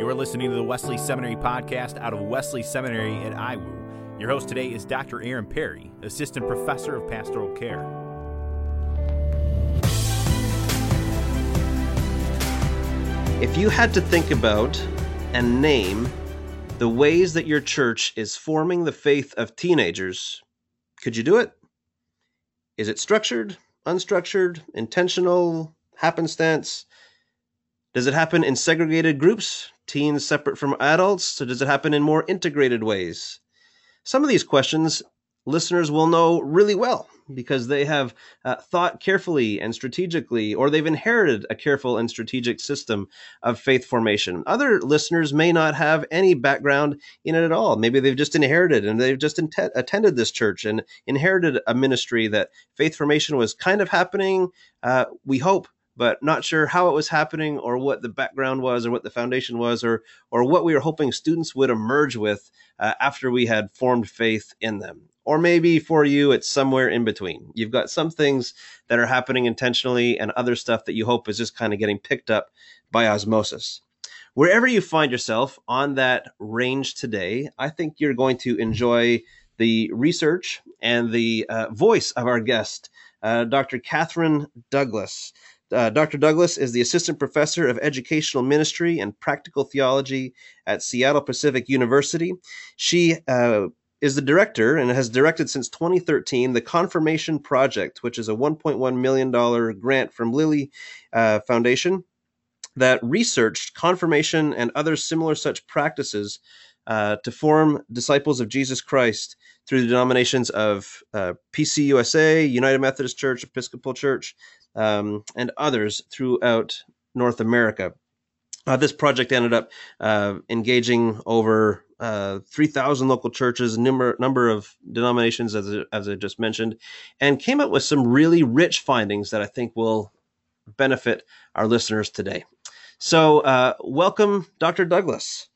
You are listening to the Wesley Seminary podcast out of Wesley Seminary at IWU. Your host today is Dr. Aaron Perry, Assistant Professor of Pastoral Care. If you had to think about and name the ways that your church is forming the faith of teenagers, could you do it? Is it structured, unstructured, intentional, happenstance? Does it happen in segregated groups, teens separate from adults, or does it happen in more integrated ways? Some of these questions listeners will know really well because they have uh, thought carefully and strategically, or they've inherited a careful and strategic system of faith formation. Other listeners may not have any background in it at all. Maybe they've just inherited and they've just attended this church and inherited a ministry that faith formation was kind of happening. Uh, we hope but not sure how it was happening or what the background was or what the foundation was or or what we were hoping students would emerge with uh, after we had formed faith in them. Or maybe for you it's somewhere in between. You've got some things that are happening intentionally and other stuff that you hope is just kind of getting picked up by osmosis. Wherever you find yourself on that range today i think you're going to enjoy the research and the uh, voice of our guest uh, dr katherine douglass uh, Dr. Douglass is the Assistant Professor of Educational Ministry and Practical Theology at Seattle Pacific University. She uh, is the director and has directed since 2013 the Confirmation Project, which is a $1.1 million grant from Lilly uh, Foundation that researched confirmation and other similar such practices uh, to form disciples of Jesus Christ through the denominations of uh, PCUSA, United Methodist Church, Episcopal Church, um, and others throughout North America. Uh, this project ended up uh, engaging over uh, 3,000 local churches, number number of denominations, as as I just mentioned, and came up with some really rich findings that I think will benefit our listeners today. So, uh, welcome, Dr. Douglass.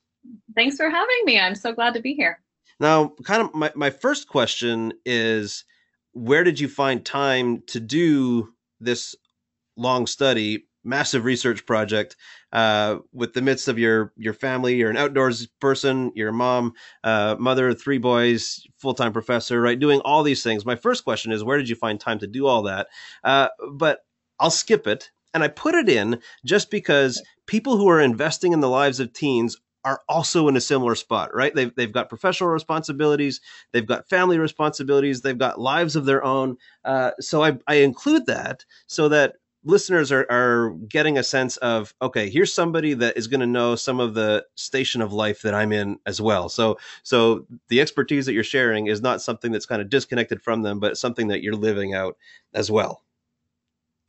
Thanks for having me. I'm so glad to be here. Now, kind of my, my first question is where did you find time to do this long study, massive research project, uh, with the midst of your your family. You're an outdoors person. You're a mom, uh, mother three boys, full time professor, right? Doing all these things. My first question is, where did you find time to do all that? Uh, but I'll skip it, and I put it in just because people who are investing in the lives of teens are also in a similar spot, right? They've, they've got professional responsibilities, they've got family responsibilities, they've got lives of their own. Uh, so I, I include that so that listeners are, are getting a sense of okay here's somebody that is going to know some of the station of life that i'm in as well so so the expertise that you're sharing is not something that's kind of disconnected from them but something that you're living out as well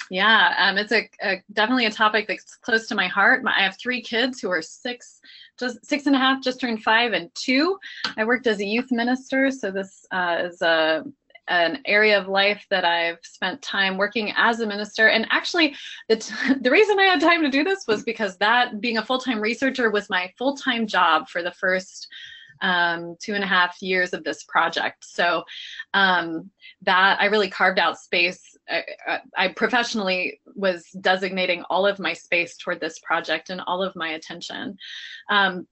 yeah um, it's a, a definitely a topic that's close to my heart i have three kids who are six just six and a half just turned five and two i worked as a youth minister so this uh, is a an area of life that I've spent time working as a minister. And actually, the, the reason I had time to do this was because that being a full time researcher was my full time job for the first um, two and a half years of this project. So um, that I really carved out space. I, I, professionally was designating all of my space toward this project and all of my attention. Um,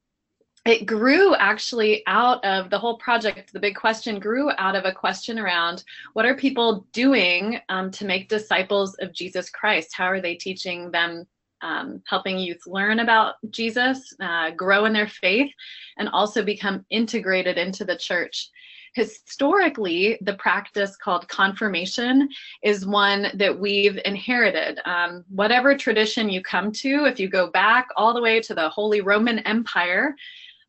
it grew actually out of the whole project the big question grew out of a question around what are people doing um, to make disciples of jesus christ how are they teaching them um, helping youth learn about jesus uh, grow in their faith and also become integrated into the church historically the practice called confirmation is one that we've inherited um, whatever tradition you come to if you go back all the way to the holy roman empire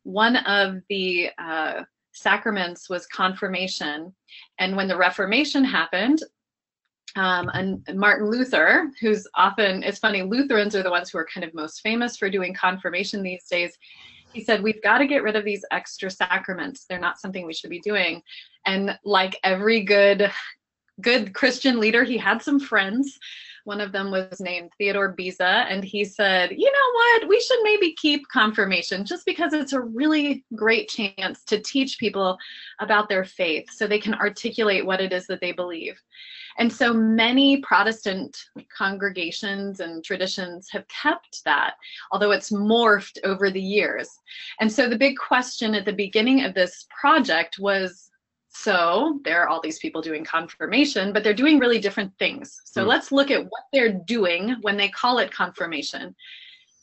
one of the uh, sacraments was confirmation. And when the Reformation happened, um, and Martin Luther, who's often, it's funny, Lutherans are the ones who are kind of most famous for doing confirmation these days. He said, We've got to get rid of these extra sacraments. They're not something we should be doing. And like every good, good Christian leader, he had some friends One of them was named Theodore Beza, and he said, You know what? We should maybe keep confirmation just because it's a really great chance to teach people about their faith so they can articulate what it is that they believe. And so many Protestant congregations and traditions have kept that, although it's morphed over the years. And so the big question at the beginning of this project was so there are all these people doing confirmation, but they're doing really different things. So mm. let's look at what they're doing when they call it confirmation.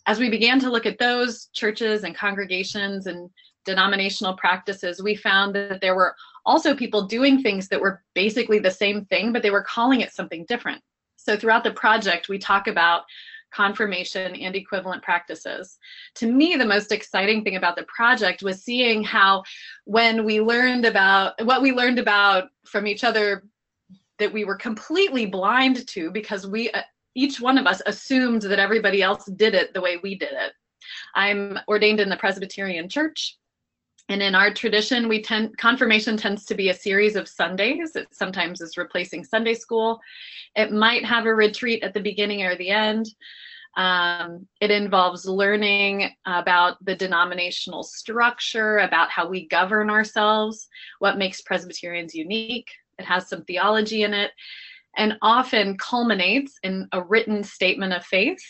As we began to look at those churches and congregations and denominational practices, we found that there were also people doing things that were basically the same thing, but they were calling it something different. So throughout the project, we talk about confirmation and equivalent practices. To me, the most exciting thing about the project was seeing how when we learned about what we learned about from each other that we were completely blind to because we uh, each one of us assumed that everybody else did it the way we did it. I'm ordained in the Presbyterian Church. And in our tradition, we tend confirmation tends to be a series of Sundays. It sometimes is replacing Sunday school. It might have a retreat at the beginning or the end. Um, it involves learning about the denominational structure, about how we govern ourselves, what makes Presbyterians unique. It has some theology in it, and often culminates in a written statement of faith.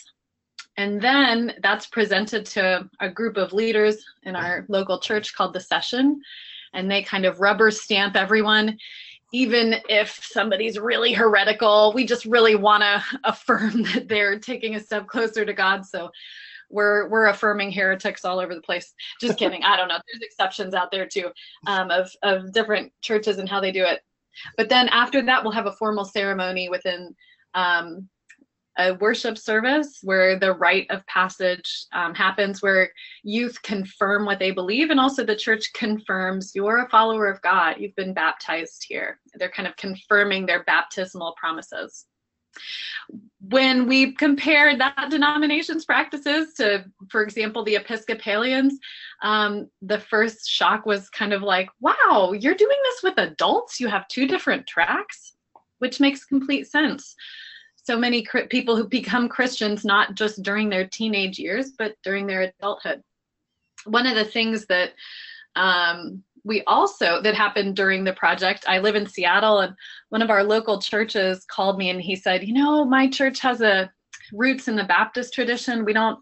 And then that's presented to a group of leaders in our local church called the Session, and they kind of rubber stamp everyone even if somebody's really heretical, we just really want to affirm that they're taking a step closer to God. So we're we're affirming heretics all over the place. Just kidding. I don't know. There's exceptions out there too um, of of different churches and how they do it. But then after that, we'll have a formal ceremony within um, a worship service where the rite of passage um, happens, where youth confirm what they believe, and also the church confirms you're a follower of God. You've been baptized here. They're kind of confirming their baptismal promises. When we compared that denomination's practices to, for example, the Episcopalians, um, the first shock was kind of like, wow, you're doing this with adults? You have two different tracks? Which makes complete sense so many people who become Christians not just during their teenage years, but during their adulthood. One of the things that um, we also that happened during the project i live in seattle and one of our local churches called me and he said you know my church has a roots in the baptist tradition we don't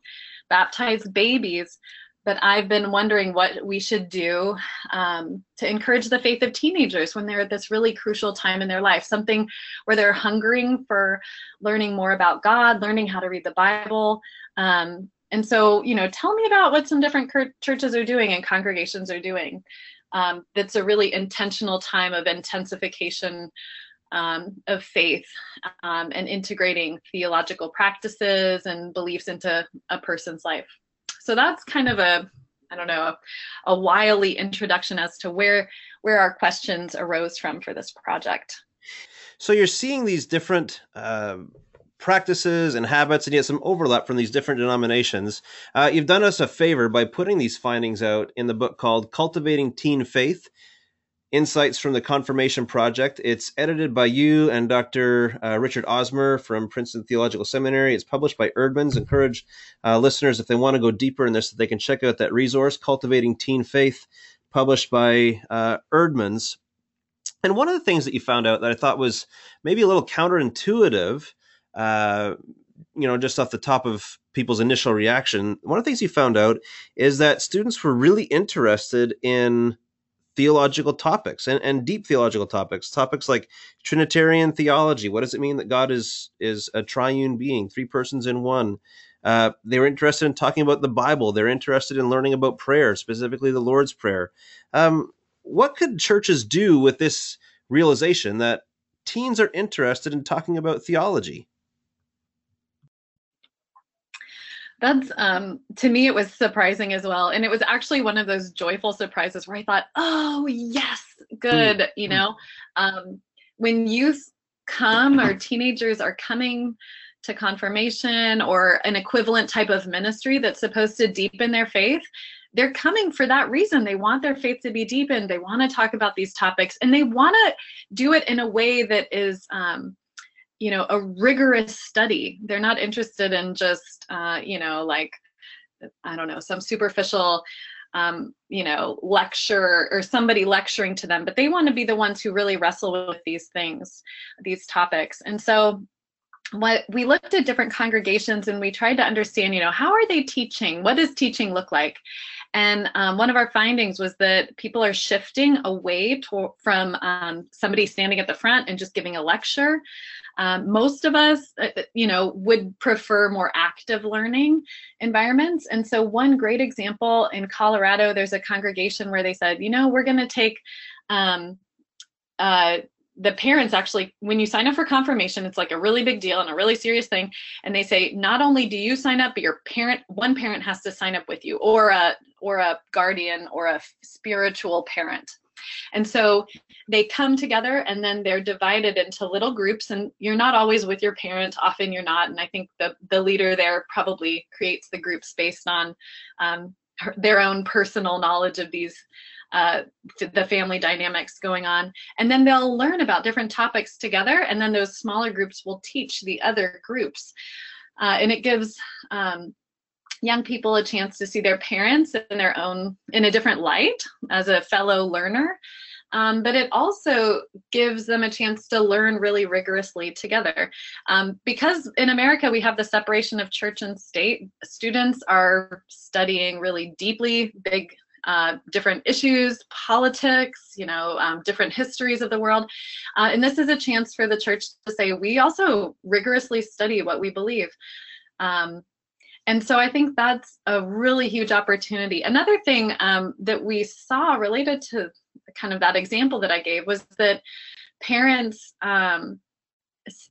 baptize babies but I've been wondering what we should do um, to encourage the faith of teenagers when they're at this really crucial time in their life, something where they're hungering for learning more about God, learning how to read the Bible. Um, and so, you know, tell me about what some different churches are doing and congregations are doing. Um, that's a really intentional time of intensification um, of faith um, and integrating theological practices and beliefs into a person's life. So that's kind of a, I don't know, a, a wily introduction as to where where our questions arose from for this project. So you're seeing these different uh, practices and habits, and yet some overlap from these different denominations. Uh, you've done us a favor by putting these findings out in the book called "Cultivating Teen Faith." Insights from the Confirmation Project. It's edited by you and Dr. Uh, Richard Osmer from Princeton Theological Seminary. It's published by Eerdmans. Encourage uh, listeners, if they want to go deeper in this, that they can check out that resource, Cultivating Teen Faith, published by uh, Eerdmans. And one of the things that you found out that I thought was maybe a little counterintuitive, uh, you know, just off the top of people's initial reaction, one of the things you found out is that students were really interested in theological topics and, and deep theological topics topics like trinitarian theology. What does it mean that god is is a triune being three persons in one? Uh, they were interested in talking about the bible. They're interested in learning about prayer specifically the lord's prayer. Um, what could churches do with this realization that teens are interested in talking about theology That's um to me it was surprising as well. And it was actually one of those joyful surprises where I thought, "Oh, yes, good." Mm. You know, um when youth come or teenagers are coming to confirmation or an equivalent type of ministry that's supposed to deepen their faith, they're coming for that reason. They want their faith to be deepened. They want to talk about these topics and they want to do it in a way that is um, you know a rigorous study. They're not interested in just uh, you know like i don't know some superficial um, you know lecture or somebody lecturing to them but they want to be the ones who really wrestle with these things these topics. And so what we looked at different congregations and we tried to understand you know how are they teaching? What does teaching look like and um, one of our findings was that people are shifting away to, from um, somebody standing at the front and just giving a lecture um, most of us, uh, uh, you know, would prefer more active learning environments. And so one great example in Colorado, there's a congregation where they said, you know, we're going to take um, uh, the parents actually, when you sign up for confirmation, it's like a really big deal and a really serious thing. And they say, not only do you sign up, but your parent, one parent has to sign up with you, or a or a guardian or a spiritual parent. And so they come together and then they're divided into little groups and you're not always with your parent often you're not and i think the, the leader there probably creates the groups based on um, her, their own personal knowledge of these uh, the family dynamics going on. And then they'll learn about different topics together and then those smaller groups will teach the other groups. Uh, and it gives um, young people a chance to see their parents in their own in a different light as a fellow learner. Um, but it also gives them a chance to learn really rigorously together. Um, because in America we have the separation of church and state, students are studying really deeply big uh, different issues, politics, you know, um, different histories of the world. Uh, and this is a chance for the church to say, we also rigorously study what we believe. Um, and so I think that's a really huge opportunity. Another thing um, that we saw related to kind of that example that I gave was that parents um,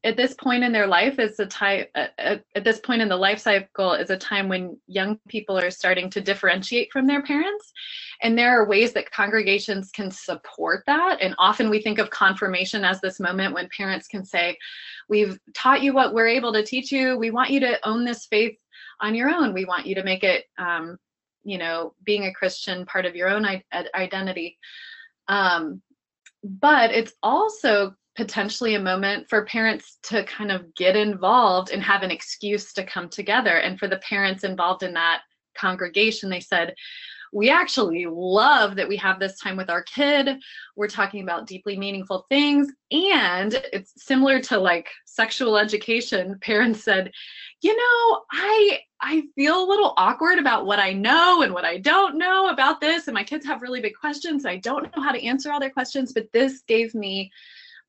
at this point in their life is a time at, at this point in the life cycle is a time when young people are starting to differentiate from their parents. And there are ways that congregations can support that. And often we think of confirmation as this moment when parents can say we've taught you what we're able to teach you. We want you to own this faith on your own. We want you to make it um, you know being a christian part of your own identity. Um, but it's also potentially a moment for parents to kind of get involved and have an excuse to come together. And for the parents involved in that congregation, they said, we actually love that we have this time with our kid. We're talking about deeply meaningful things. And it's similar to like sexual education. Parents said, you know, I I feel a little awkward about what I know and what I don't know about this. And my kids have really big questions. I don't know how to answer all their questions, but this gave me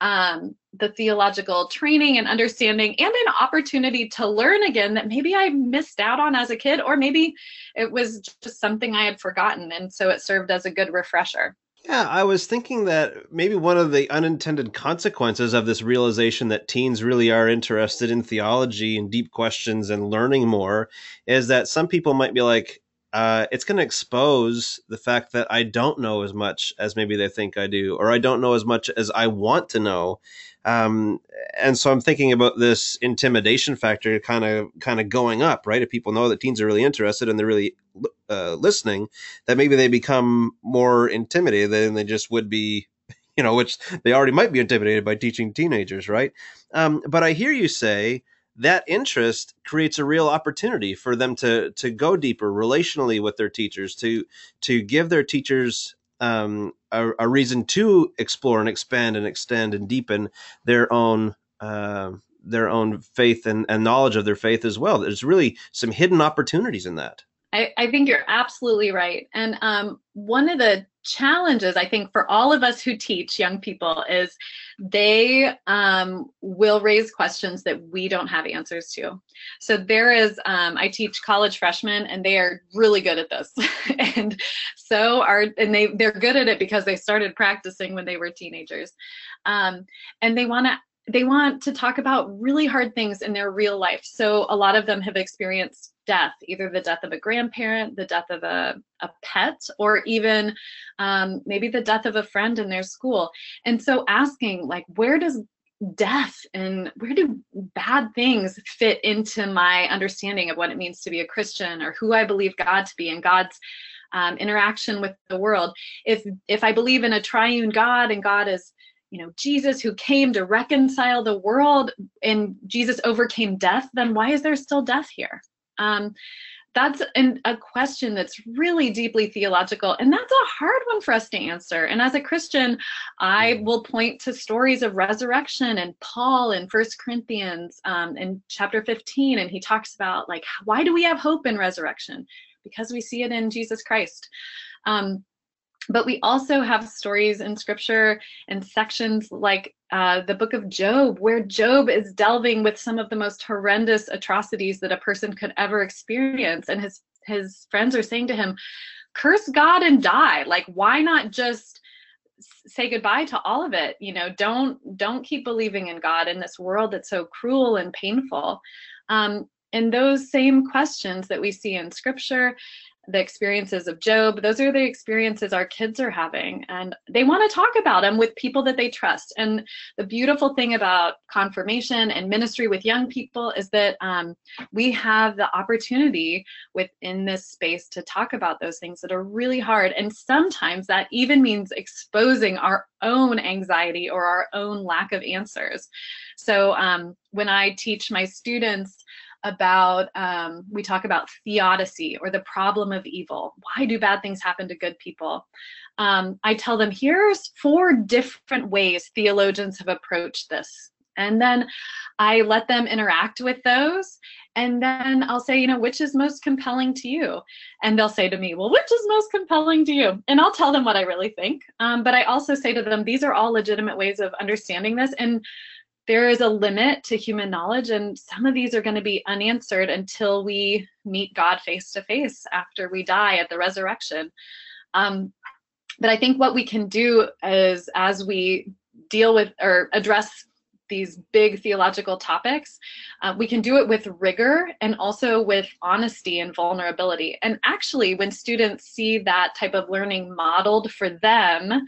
um, the theological training and understanding and an opportunity to learn again that maybe I missed out on as a kid, or maybe it was just something I had forgotten. And so it served as a good refresher. Yeah, I was thinking that maybe one of the unintended consequences of this realization that teens really are interested in theology and deep questions and learning more is that some people might be like, uh, it's going to expose the fact that I don't know as much as maybe they think I do, or I don't know as much as I want to know. Um, and so I'm thinking about this intimidation factor kind of kind of going up, right? If people know that teens are really interested and they're really uh, listening, that maybe they become more intimidated than they just would be, you know, which they already might be intimidated by teaching teenagers, right? Um, but I hear you say that interest creates a real opportunity for them to to go deeper relationally with their teachers to to give their teachers um, a, a, reason to explore and expand and extend and deepen their own uh, their own faith and, and knowledge of their faith as well. There's really some hidden opportunities in that. I, I think you're absolutely right. And um, one of the challenges I think for all of us who teach young people is they um, will raise questions that we don't have answers to. So there is, um, I teach college freshmen and they are really good at this. and so are, and they, they're good at it because they started practicing when they were teenagers. Um, and they want to they want to talk about really hard things in their real life. So a lot of them have experienced death, either the death of a grandparent, the death of a, a pet, or even um, maybe the death of a friend in their school. And so asking, like, where does death and where do bad things fit into my understanding of what it means to be a Christian or who I believe God to be and God's um, interaction with the world? If if I believe in a triune God and God is you know jesus who came to reconcile the world and jesus overcame death then why is there still death here? Um, that's an, a question that's really deeply theological and that's a hard one for us to answer. And as a christian i mm. will point to stories of resurrection and paul in first corinthians um, in chapter 15 and he talks about like why do we have hope in resurrection? Because we see it in jesus christ. Um, but we also have stories in scripture and sections like uh, the book of Job, where Job is delving with some of the most horrendous atrocities that a person could ever experience. And his, his friends are saying to him, curse God and die. Like, why not just say goodbye to all of it you know don't don't keep believing in god in this world that's so cruel and painful um, and those same questions that we see in scripture the experiences of Job. Those are the experiences our kids are having, and they want to talk about them with people that they trust. And the beautiful thing about confirmation and ministry with young people is that um, we have the opportunity within this space to talk about those things that are really hard. And sometimes that even means exposing our own anxiety or our own lack of answers. So um, when I teach my students, about um, we talk about theodicy or the problem of evil. Why do bad things happen to good people? Um, i tell them here's four different ways theologians have approached this. And then i let them interact with those. And then i'll say you know which is most compelling to you? And they'll say to me well which is most compelling to you? And i'll tell them what i really think. Um, but i also say to them these are all legitimate ways of understanding this. And there is a limit to human knowledge and some of these are going to be unanswered until we meet god face to face after we die at the resurrection. Um, but i think what we can do is as we deal with or address these big theological topics uh, we can do it with rigor and also with honesty and vulnerability and actually when students see that type of learning modeled for them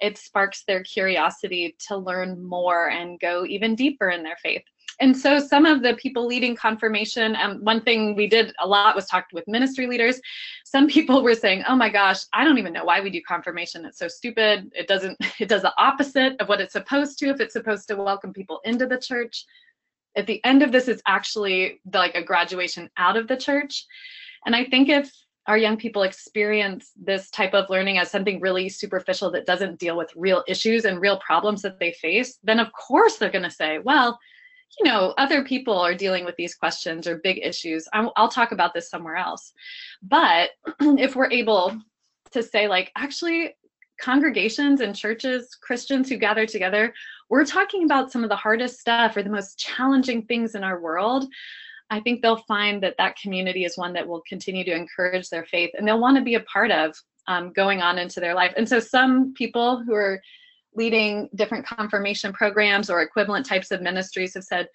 it sparks their curiosity to learn more and go even deeper in their faith. And so some of the people leading confirmation, um, one thing we did a lot was talked with ministry leaders. Some people were saying, oh my gosh, I don't even know why we do confirmation. It's so stupid. It doesn't, it does the opposite of what it's supposed to if it's supposed to welcome people into the church. At the end of this it's actually like a graduation out of the church. And I think if our young people experience this type of learning as something really superficial that doesn't deal with real issues and real problems that they face, then of course they're going to say, well, you know, other people are dealing with these questions or big issues. I'll, I'll talk about this somewhere else. But if we're able to say, like, actually, congregations and churches, Christians who gather together, we're talking about some of the hardest stuff or the most challenging things in our world. I think they'll find that that community is one that will continue to encourage their faith and they'll want to be a part of um, going on into their life. And so some people who are leading different confirmation programs or equivalent types of ministries have said,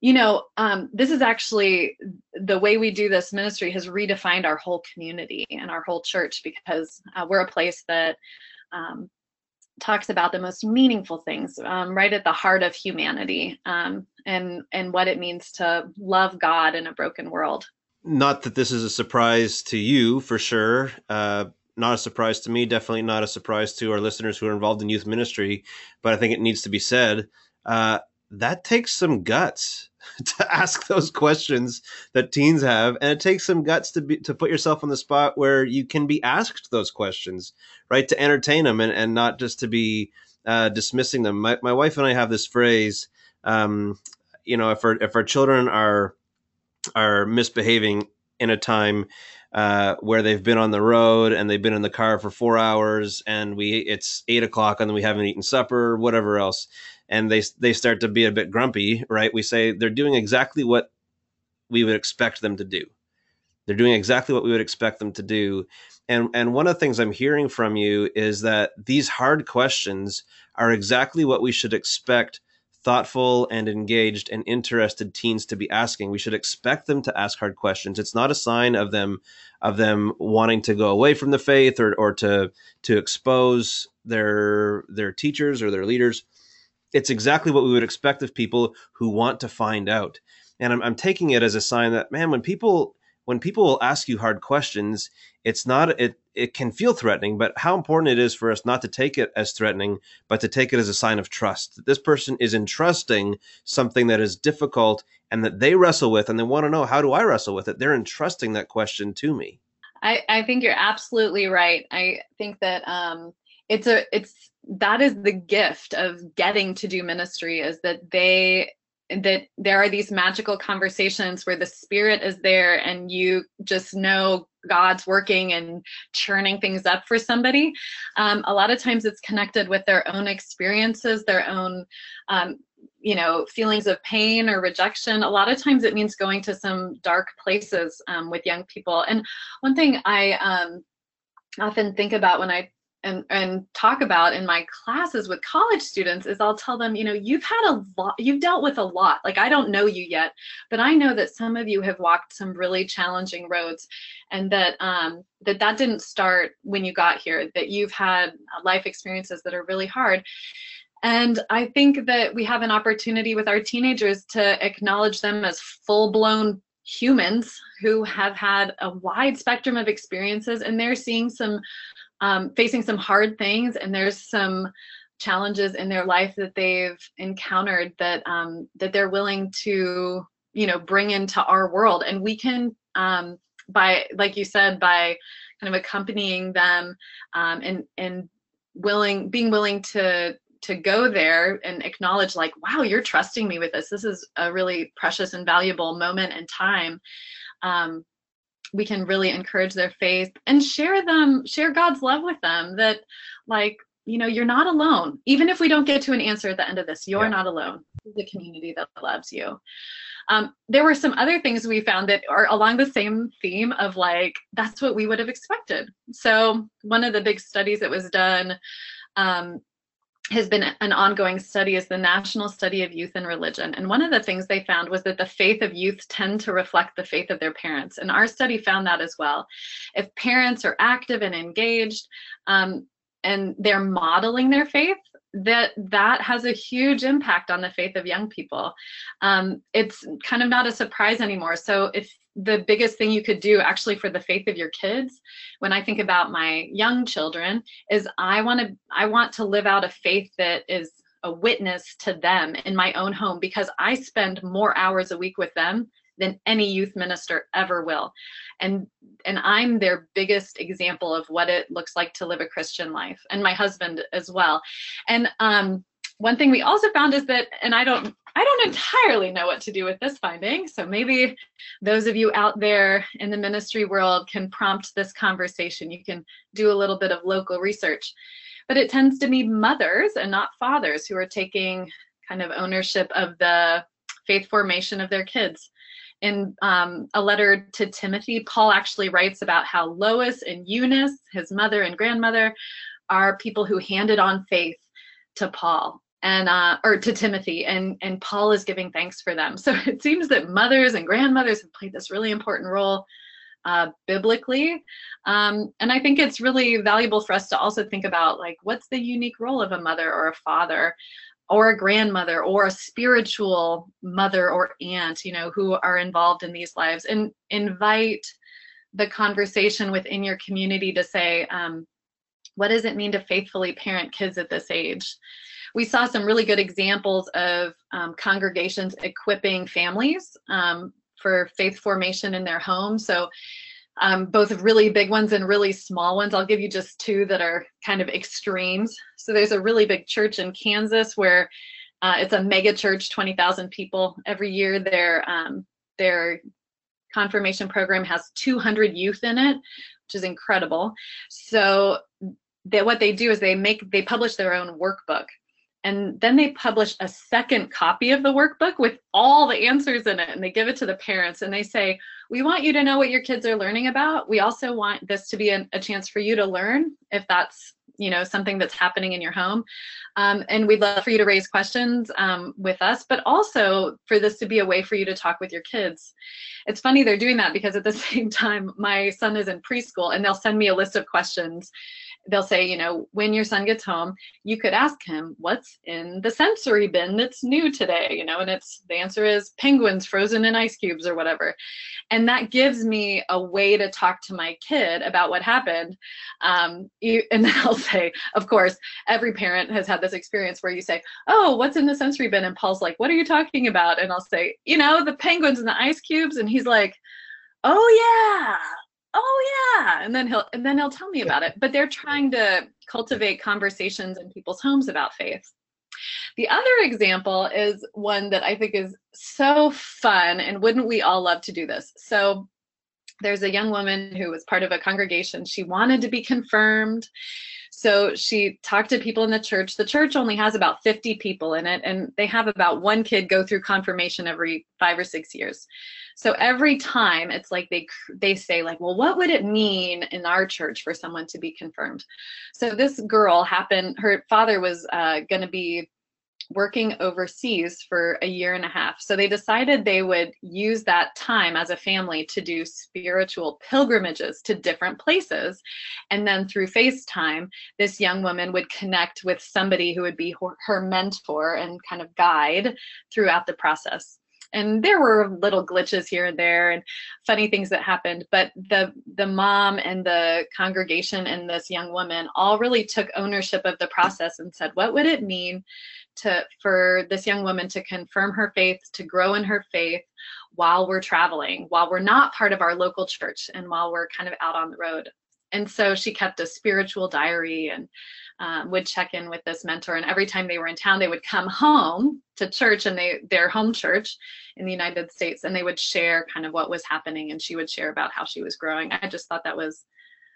you know, um, this is actually the way we do this ministry has redefined our whole community and our whole church because uh, we're a place that um, talks about the most meaningful things um, right at the heart of humanity um, and and what it means to love god in a broken world. Not that this is a surprise to you for sure. Uh, not a surprise to me definitely not a surprise to our listeners who are involved in youth ministry but i think it needs to be said uh, that takes some guts to ask those questions that teens have and it takes some guts to be to put yourself on the spot where you can be asked those questions right to entertain them and, and not just to be uh, dismissing them. My, my wife and i have this phrase um, you know if our if our children are are misbehaving in a time uh, where they've been on the road and they've been in the car for four hours and we it's eight o'clock and we haven't eaten supper whatever else and they they start to be a bit grumpy, right? We say they're doing exactly what we would expect them to do. They're doing exactly what we would expect them to do. And and one of the things I'm hearing from you is that these hard questions are exactly what we should expect thoughtful and engaged and interested teens to be asking. We should expect them to ask hard questions. It's not a sign of them of them wanting to go away from the faith or, or to to expose their their teachers or their leaders it's exactly what we would expect of people who want to find out. And I'm, I'm taking it as a sign that, man, when people when people will ask you hard questions, it's not it it can feel threatening, but how important it is for us not to take it as threatening, but to take it as a sign of trust. That this person is entrusting something that is difficult and that they wrestle with and they want to know how do I wrestle with it? They're entrusting that question to me. I, I think you're absolutely right. I think that um, it's a it's that is the gift of getting to do ministry is that they that there are these magical conversations where the spirit is there and you just know god's working and churning things up for somebody. Um, a lot of times it's connected with their own experiences their own um, you know feelings of pain or rejection. A lot of times it means going to some dark places um, with young people. And one thing i um, often think about when i and and talk about in my classes with college students is I'll tell them, you know, you've had a lot, you've dealt with a lot. Like I don't know you yet, but I know that some of you have walked some really challenging roads, and that um, that that didn't start when you got here. That you've had life experiences that are really hard. And I think that we have an opportunity with our teenagers to acknowledge them as full blown humans who have had a wide spectrum of experiences and they're seeing some um, facing some hard things and there's some challenges in their life that they've encountered that um, that they're willing to you know bring into our world. And we can um, by like you said by kind of accompanying them um, and and willing being willing to to go there and acknowledge like wow you're trusting me with this. This is a really precious and valuable moment and time. Um, we can really encourage their faith and share them share god's love with them that like you know you're not alone. Even if we don't get to an answer at the end of this you're yeah. not alone. The community that loves you. Um, there were some other things we found that are along the same theme of like that's what we would have expected. So one of the big studies that was done um, has been an ongoing study is the National Study of Youth and Religion. And one of the things they found was that the faith of youth tend to reflect the faith of their parents. And our study found that as well. If parents are active and engaged um, and they're modeling their faith, that that has a huge impact on the faith of young people. Um, it's kind of not a surprise anymore. So if the biggest thing you could do actually for the faith of your kids when i think about my young children is i want to i want to live out a faith that is a witness to them in my own home because i spend more hours a week with them than any youth minister ever will. And and i'm their biggest example of what it looks like to live a christian life and my husband as well. And um one thing we also found is that and i don't I don't entirely know what to do with this finding. So maybe those of you out there in the ministry world can prompt this conversation. You can do a little bit of local research. But it tends to be mothers and not fathers who are taking kind of ownership of the faith formation of their kids. In um, a letter to Timothy, Paul actually writes about how Lois and Eunice, his mother and grandmother, are people who handed on faith to Paul and uh, or to Timothy, and and Paul is giving thanks for them. So it seems that mothers and grandmothers have played this really important role uh, biblically, um, and I think it's really valuable for us to also think about like what's the unique role of a mother or a father or a grandmother or a spiritual mother or aunt you know who are involved in these lives and invite the conversation within your community to say um, what does it mean to faithfully parent kids at this age we saw some really good examples of um, congregations equipping families um, for faith formation in their home. So um, both really big ones and really small ones. I'll give you just two that are kind of extremes. So there's a really big church in Kansas where uh, it's a mega church, 20,000 people every year. Their um, their confirmation program has 200 youth in it, which is incredible. So that what they do is they make they publish their own workbook and then they publish a second copy of the workbook with all the answers in it and they give it to the parents and they say we want you to know what your kids are learning about. We also want this to be a, a chance for you to learn if that's you know something that's happening in your home. Um, and we'd love for you to raise questions um, with us but also for this to be a way for you to talk with your kids. It's funny they're doing that because at the same time my son is in preschool and they'll send me a list of questions they'll say, you know, when your son gets home, you could ask him, what's in the sensory bin that's new today? You know, and it's the answer is penguins frozen in ice cubes or whatever. and that gives me a way to talk to my kid about what happened. Um, and then i'll say of course every parent has had this experience where you say oh what's in the sensory bin and paul's like what are you talking about? And i'll say you know the penguins and the ice cubes. And he's like oh yeah oh yeah. And then he'll and then he'll tell me about it. But they're trying to cultivate conversations in people's homes about faith. The other example is one that i think is so fun and wouldn't we all love to do this? So there's a young woman who was part of a congregation. She wanted to be confirmed. So she talked to people in the church. The church only has about 50 people in it, and they have about one kid go through confirmation every five or six years. So every time it's like they they say like, well, what would it mean in our church for someone to be confirmed? So this girl happened. Her father was uh, going to be working overseas for a year and a half. So they decided they would use that time as a family to do spiritual pilgrimages to different places. And then through FaceTime, this young woman would connect with somebody who would be her mentor and kind of guide throughout the process and there were little glitches here and there and funny things that happened but the the mom and the congregation and this young woman all really took ownership of the process and said what would it mean to for this young woman to confirm her faith to grow in her faith while we're traveling while we're not part of our local church and while we're kind of out on the road? And so she kept a spiritual diary and um, would check in with this mentor and every time they were in town they would come home to church and they their home church in the united states and they would share kind of what was happening and she would share about how she was growing. I just thought that was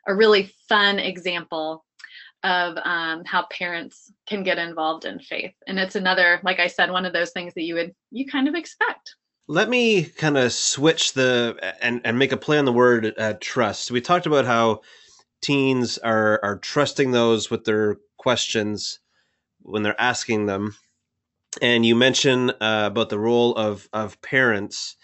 a really fun example of um, how parents can get involved in faith. And it's another like i said one of those things that you would you kind of expect. Let me kind of switch the and and make a play on the word uh, trust. We talked about how teens are are trusting those with their questions when they're asking them. And you mentioned uh, about the role of of parents.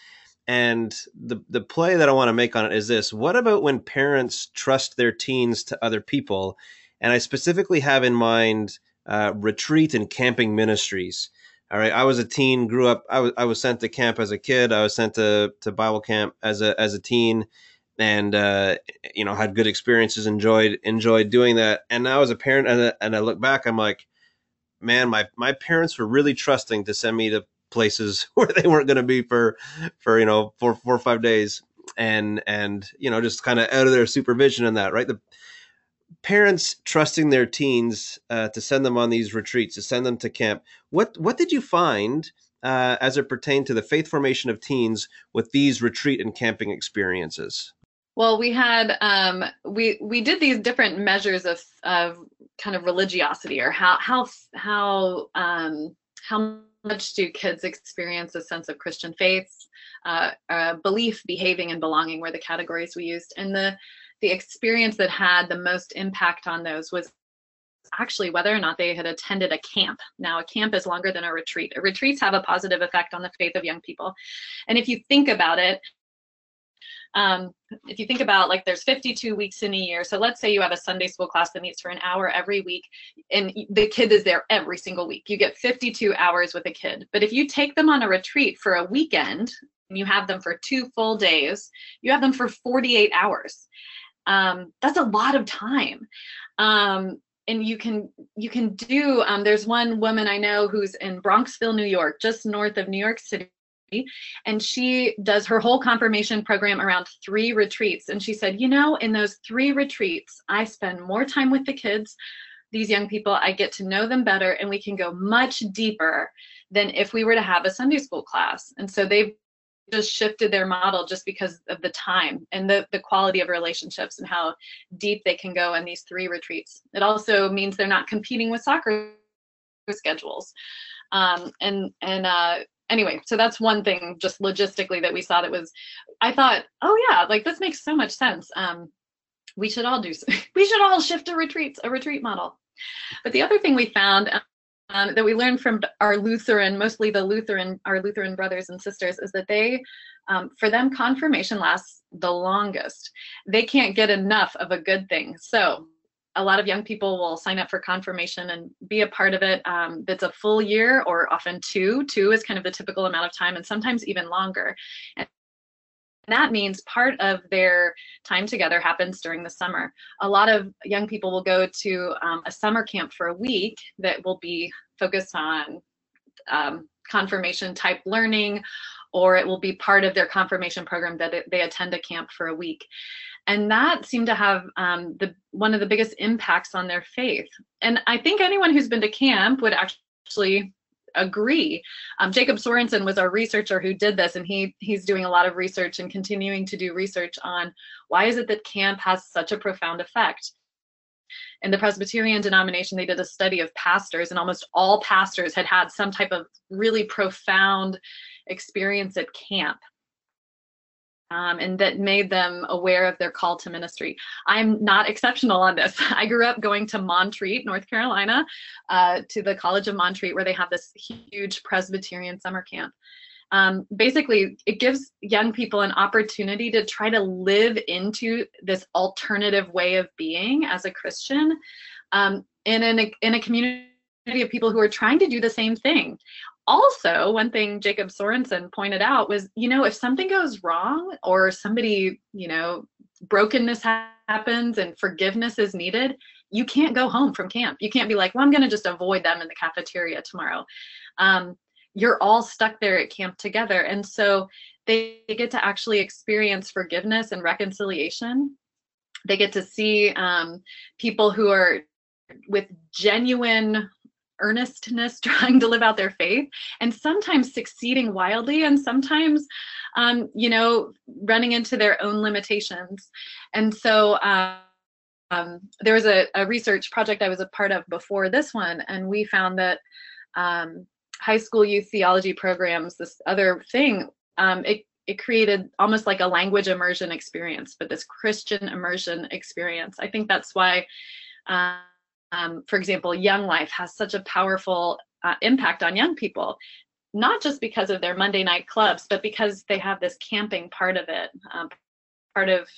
And the the play that I want to make on it is this: What about when parents trust their teens to other people? And I specifically have in mind uh, retreat and camping ministries. All right, I was a teen, grew up. I was I was sent to camp as a kid. I was sent to to Bible camp as a as a teen, and uh, you know had good experiences enjoyed enjoyed doing that. And now as a parent and, and i look back i'm like man my my parents were really trusting to send me to places where they weren't going to be for for you know four four or five days. And and you know just kind of out of their supervision and that right? The parents trusting their teens uh, to send them on these retreats to send them to camp. What what did you find uh, as it pertained to the faith formation of teens with these retreat and camping experiences well, we had um, we we did these different measures of of kind of religiosity or how how how um, how much do kids experience a sense of Christian faith, uh, uh, belief, behaving, and belonging were the categories we used. And the the experience that had the most impact on those was actually whether or not they had attended a camp. Now, a camp is longer than a retreat. Retreats have a positive effect on the faith of young people. And if you think about it, um, if you think about like there's 52 weeks in a year so let's say you have a sunday school class that meets for an hour every week and the kid is there every single week. You get 52 hours with a kid. But if you take them on a retreat for a weekend and you have them for two full days you have them for 48 hours. Um, that's a lot of time. Um, and you can you can do um, there's one woman i know who's in bronxville new york just north of new york city and she does her whole confirmation program around three retreats. And she said, you know, in those three retreats, I spend more time with the kids, these young people, I get to know them better, and we can go much deeper than if we were to have a Sunday school class. And so they've just shifted their model just because of the time and the, the quality of relationships and how deep they can go in these three retreats. It also means they're not competing with soccer schedules. Um, and and uh, anyway, so that's one thing just logistically that we saw that was, I thought, oh yeah, like this makes so much sense. Um, we should all do, we should all shift to retreats, a retreat model. But the other thing we found um, that we learned from our Lutheran, mostly the Lutheran, our Lutheran brothers and sisters, is that they, um, for them, confirmation lasts the longest. They can't get enough of a good thing. So a lot of young people will sign up for confirmation and be a part of it. Um, it's a full year or often two. Two is kind of the typical amount of time and sometimes even longer. And that means part of their time together happens during the summer. A lot of young people will go to um, a summer camp for a week that will be focused on um, confirmation type learning, or it will be part of their confirmation program that they attend a camp for a week. And that seemed to have um, the one of the biggest impacts on their faith. And I think anyone who's been to camp would actually agree. Um, Jacob Sorenson was our researcher who did this, and he he's doing a lot of research and continuing to do research on why is it that camp has such a profound effect. In the Presbyterian denomination, they did a study of pastors, and almost all pastors had had some type of really profound experience at camp um, and that made them aware of their call to ministry. I'm not exceptional on this. I grew up going to Montreat, North Carolina, uh, to the College of Montreat, where they have this huge Presbyterian summer camp. Um, basically, it gives young people an opportunity to try to live into this alternative way of being as a Christian um, in, a, in a community of people who are trying to do the same thing also one thing jacob sorenson pointed out was you know if something goes wrong or somebody you know brokenness happens and forgiveness is needed you can't go home from camp. You can't be like well i'm going to just avoid them in the cafeteria tomorrow. Um, you're all stuck there at camp together. And so they get to actually experience forgiveness and reconciliation. They get to see um, people who are with genuine earnestness trying to live out their faith and sometimes succeeding wildly and sometimes um, you know running into their own limitations and so um, um, there was a, a, research project i was a part of before this one and we found that um, high school youth theology programs this other thing um, it it created almost like a language immersion experience, but this Christian immersion experience. I think that's why uh, um, for example, Young Life has such a powerful uh, impact on young people, not just because of their Monday night clubs, but because they have this camping part of it. Um, part of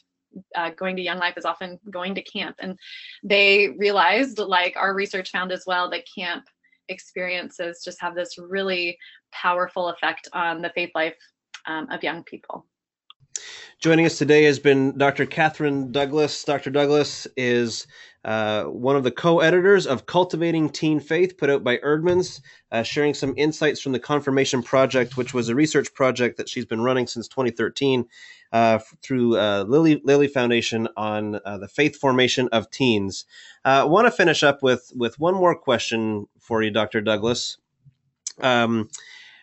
uh, going to Young Life is often going to camp. And they realized, like our research found as well, that camp experiences just have this really powerful effect on the faith life um, of young people. Joining us today has been Dr. Katherine Douglass. Dr. Douglass is uh, one of the co-editors of Cultivating Teen Faith, put out by Eerdmans, uh, sharing some insights from the Confirmation Project, which was a research project that she's been running since 2013 uh, through uh, Lilly Lilly Foundation on uh, the faith formation of teens. I uh, want to finish up with with one more question for you, Dr. Douglass. Um,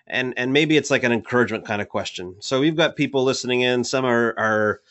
and and maybe it's like an encouragement kind of question. So we've got people listening in. Some are are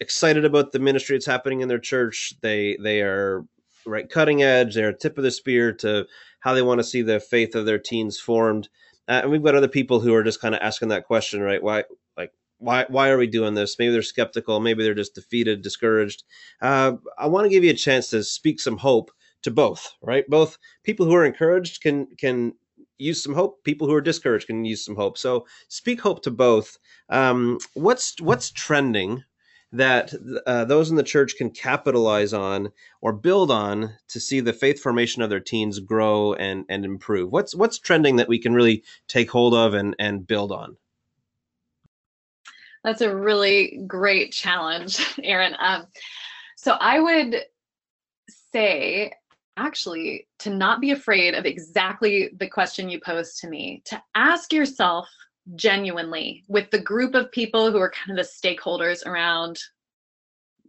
excited about the ministry that's happening in their church. They they are right cutting edge. They're tip of the spear to how they want to see the faith of their teens formed. Uh, and we've got other people who are just kind of asking that question, right? Why like why why are we doing this? Maybe they're skeptical. Maybe they're just defeated, discouraged. Uh, I want to give you a chance to speak some hope to both, right? Both people who are encouraged can can use some hope. People who are discouraged can use some hope. So speak hope to both. Um, what's what's trending that uh, those in the church can capitalize on or build on to see the faith formation of their teens grow and and improve? What's what's trending that we can really take hold of and and build on? That's a really great challenge, Aaron. Um, so I would say actually to not be afraid of exactly the question you posed to me, to ask yourself genuinely with the group of people who are kind of the stakeholders around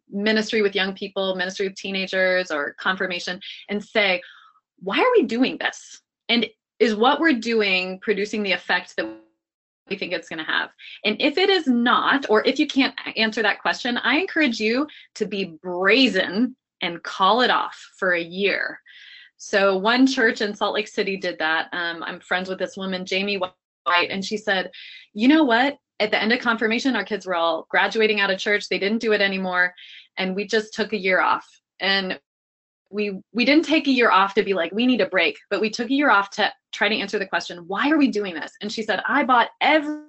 ministry with young people, ministry with teenagers, or confirmation, and say, why are we doing this? And is what we're doing producing the effect that we think it's going to have? And if it is not, or if you can't answer that question, I encourage you to be brazen and call it off for a year. So one church in Salt Lake City did that. Um, I'm friends with this woman, Jamie White, and she said, you know what? At the end of confirmation, our kids were all graduating out of church. They didn't do it anymore. And we just took a year off. And we we didn't take a year off to be like we need a break but we took a year off to try to answer the question why are we doing this and she said i bought every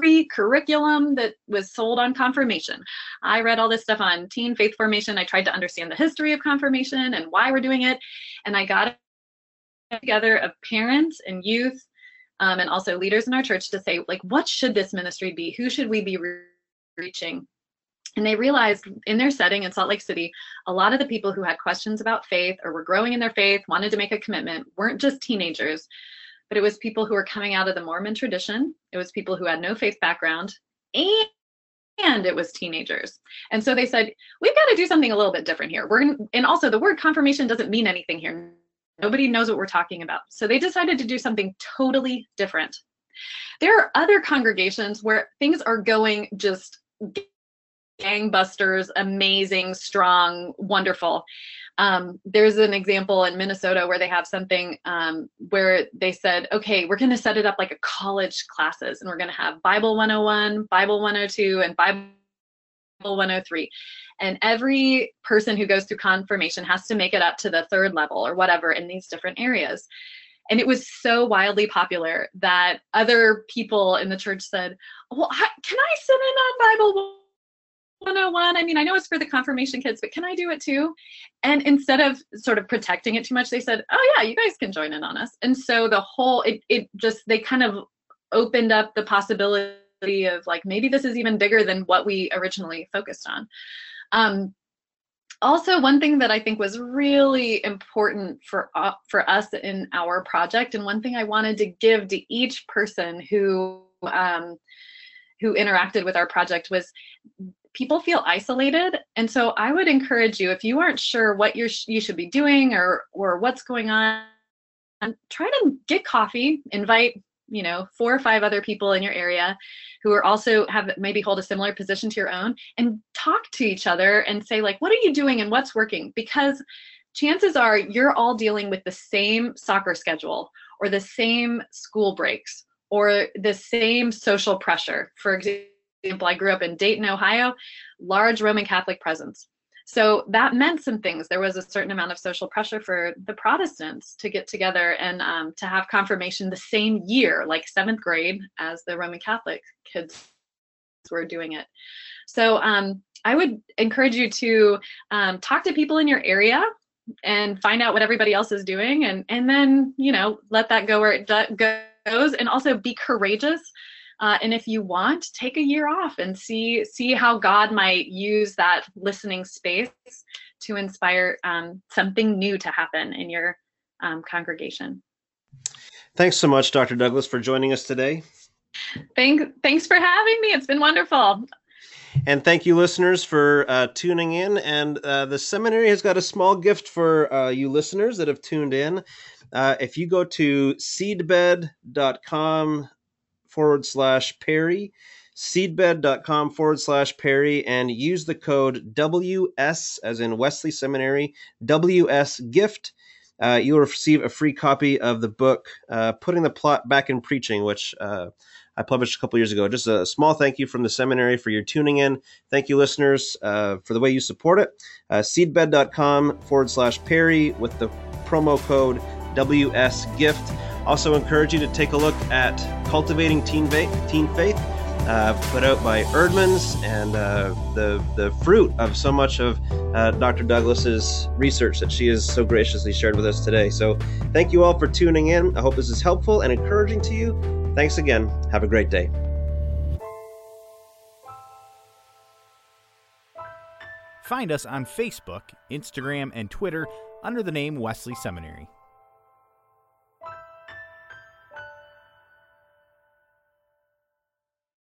free curriculum that was sold on confirmation. I read all this stuff on teen faith formation. I tried to understand the history of confirmation and why we're doing it. And I got together of parents and youth um, and also leaders in our church to say, like, what should this ministry be? Who should we be reaching. And they realized in their setting in Salt Lake City, a lot of the people who had questions about faith or were growing in their faith, wanted to make a commitment, weren't just teenagers, but it was people who were coming out of the Mormon tradition. It was people who had no faith background and and it was teenagers. And so they said, we've got to do something a little bit different here. We're and also the word confirmation doesn't mean anything here. Nobody knows what we're talking about. So they decided to do something totally different. There are other congregations where things are going just gangbusters, amazing, strong, wonderful. Um, there's an example in Minnesota where they have something um, where they said, okay, we're going to set it up like a college classes, and we're going to have Bible 101, Bible 102, and Bible 103. And every person who goes through confirmation has to make it up to the third level or whatever in these different areas. And it was so wildly popular that other people in the church said, Well, can I sit in on Bible 101 i mean i know it's for the confirmation kids but can i do it too? And instead of sort of protecting it too much they said oh yeah you guys can join in on us. And so the whole it, it just they kind of opened up the possibility of like maybe this is even bigger than what we originally focused on. Um, also one thing that i think was really important for uh, for us in our project and one thing i wanted to give to each person who um, who interacted with our project was people feel isolated. And so i would encourage you if you aren't sure what you're you should be doing or or what's going on try to get coffee invite you know four or five other people in your area who are also have maybe hold a similar position to your own and talk to each other and say like what are you doing and what's working? Because chances are you're all dealing with the same soccer schedule or the same school breaks or the same social pressure. For example example, I grew up in Dayton, Ohio, large Roman Catholic presence. So that meant some things. There was a certain amount of social pressure for the Protestants to get together and um, to have confirmation the same year, like seventh grade, as the Roman Catholic kids were doing it. So um, I would encourage you to um, talk to people in your area and find out what everybody else is doing, and and then you know let that go where it goes, and also be courageous uh, and if you want, take a year off and see see how God might use that listening space to inspire um, something new to happen in your um, congregation. Thanks so much, Dr. Douglass, for joining us today. Thank, thanks for having me. It's been wonderful. And thank you, listeners, for uh, tuning in. And uh, the seminary has got a small gift for uh, you listeners that have tuned in. Uh, if you go to seedbed.com forward slash Perry, seedbed.com forward slash Perry, and use the code WS, as in Wesley Seminary, WS Gift. Uh, you will receive a free copy of the book, uh, Putting the Plot Back in Preaching, which uh, I published a couple years ago. Just a small thank you from the seminary for your tuning in. Thank you, listeners, uh, for the way you support it. Uh, seedbed.com forward slash Perry with the promo code WS Gift. Also, encourage you to take a look at Cultivating Teen, Teen Faith, uh, put out by Eerdmans, and uh, the the fruit of so much of uh, Dr. Douglass's research that she has so graciously shared with us today. So, thank you all for tuning in. I hope this is helpful and encouraging to you. Thanks again. Have a great day. Find us on Facebook, Instagram, and Twitter under the name Wesley Seminary.